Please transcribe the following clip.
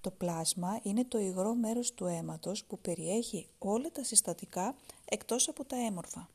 Το πλάσμα είναι το υγρό μέρος του αίματος που περιέχει όλα τα συστατικά εκτός από τα έμορφα.